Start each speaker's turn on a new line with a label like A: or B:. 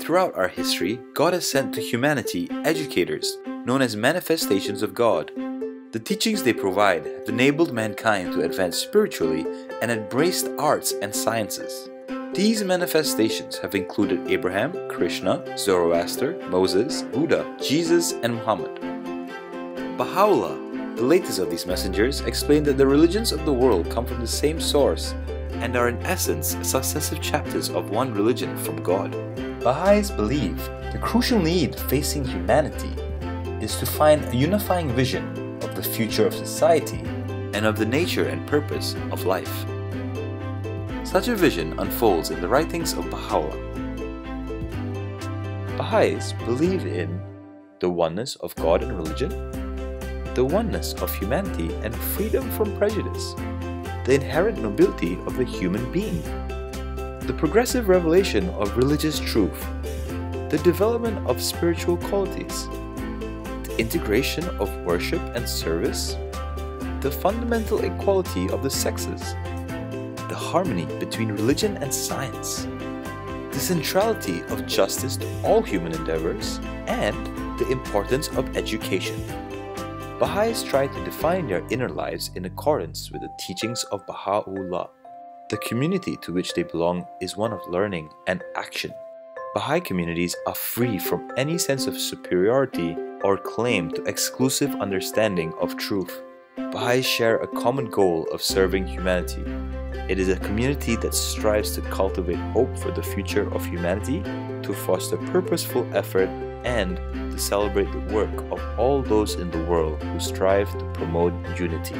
A: Throughout our history, God has sent to humanity educators, known as manifestations of God. The teachings they provide have enabled mankind to advance spiritually and embraced arts and sciences. These manifestations have included Abraham, Krishna, Zoroaster, Moses, Buddha, Jesus, and Muhammad. Baha'u'llah, the latest of these messengers, explained that the religions of the world come from the same source and are in essence successive chapters of one religion from God. Baha'is believe the crucial need facing humanity is to find a unifying vision of the future of society and of the nature and purpose of life. Such a vision unfolds in the writings of Baha'u'llah. Baha'is believe in the oneness of God and religion, the oneness of humanity and freedom from prejudice, the inherent nobility of the human being, the progressive revelation of religious truth, the development of spiritual qualities, the integration of worship and service, the fundamental equality of the sexes, the harmony between religion and science, the centrality of justice to all human endeavors, and the importance of education. Baha'is try to define their inner lives in accordance with the teachings of Baha'u'llah. The community to which they belong is one of learning and action. Baha'i communities are free from any sense of superiority or claim to exclusive understanding of truth. Baha'is share a common goal of serving humanity. It is a community that strives to cultivate hope for the future of humanity, to foster purposeful effort, and to celebrate the work of all those in the world who strive to promote unity.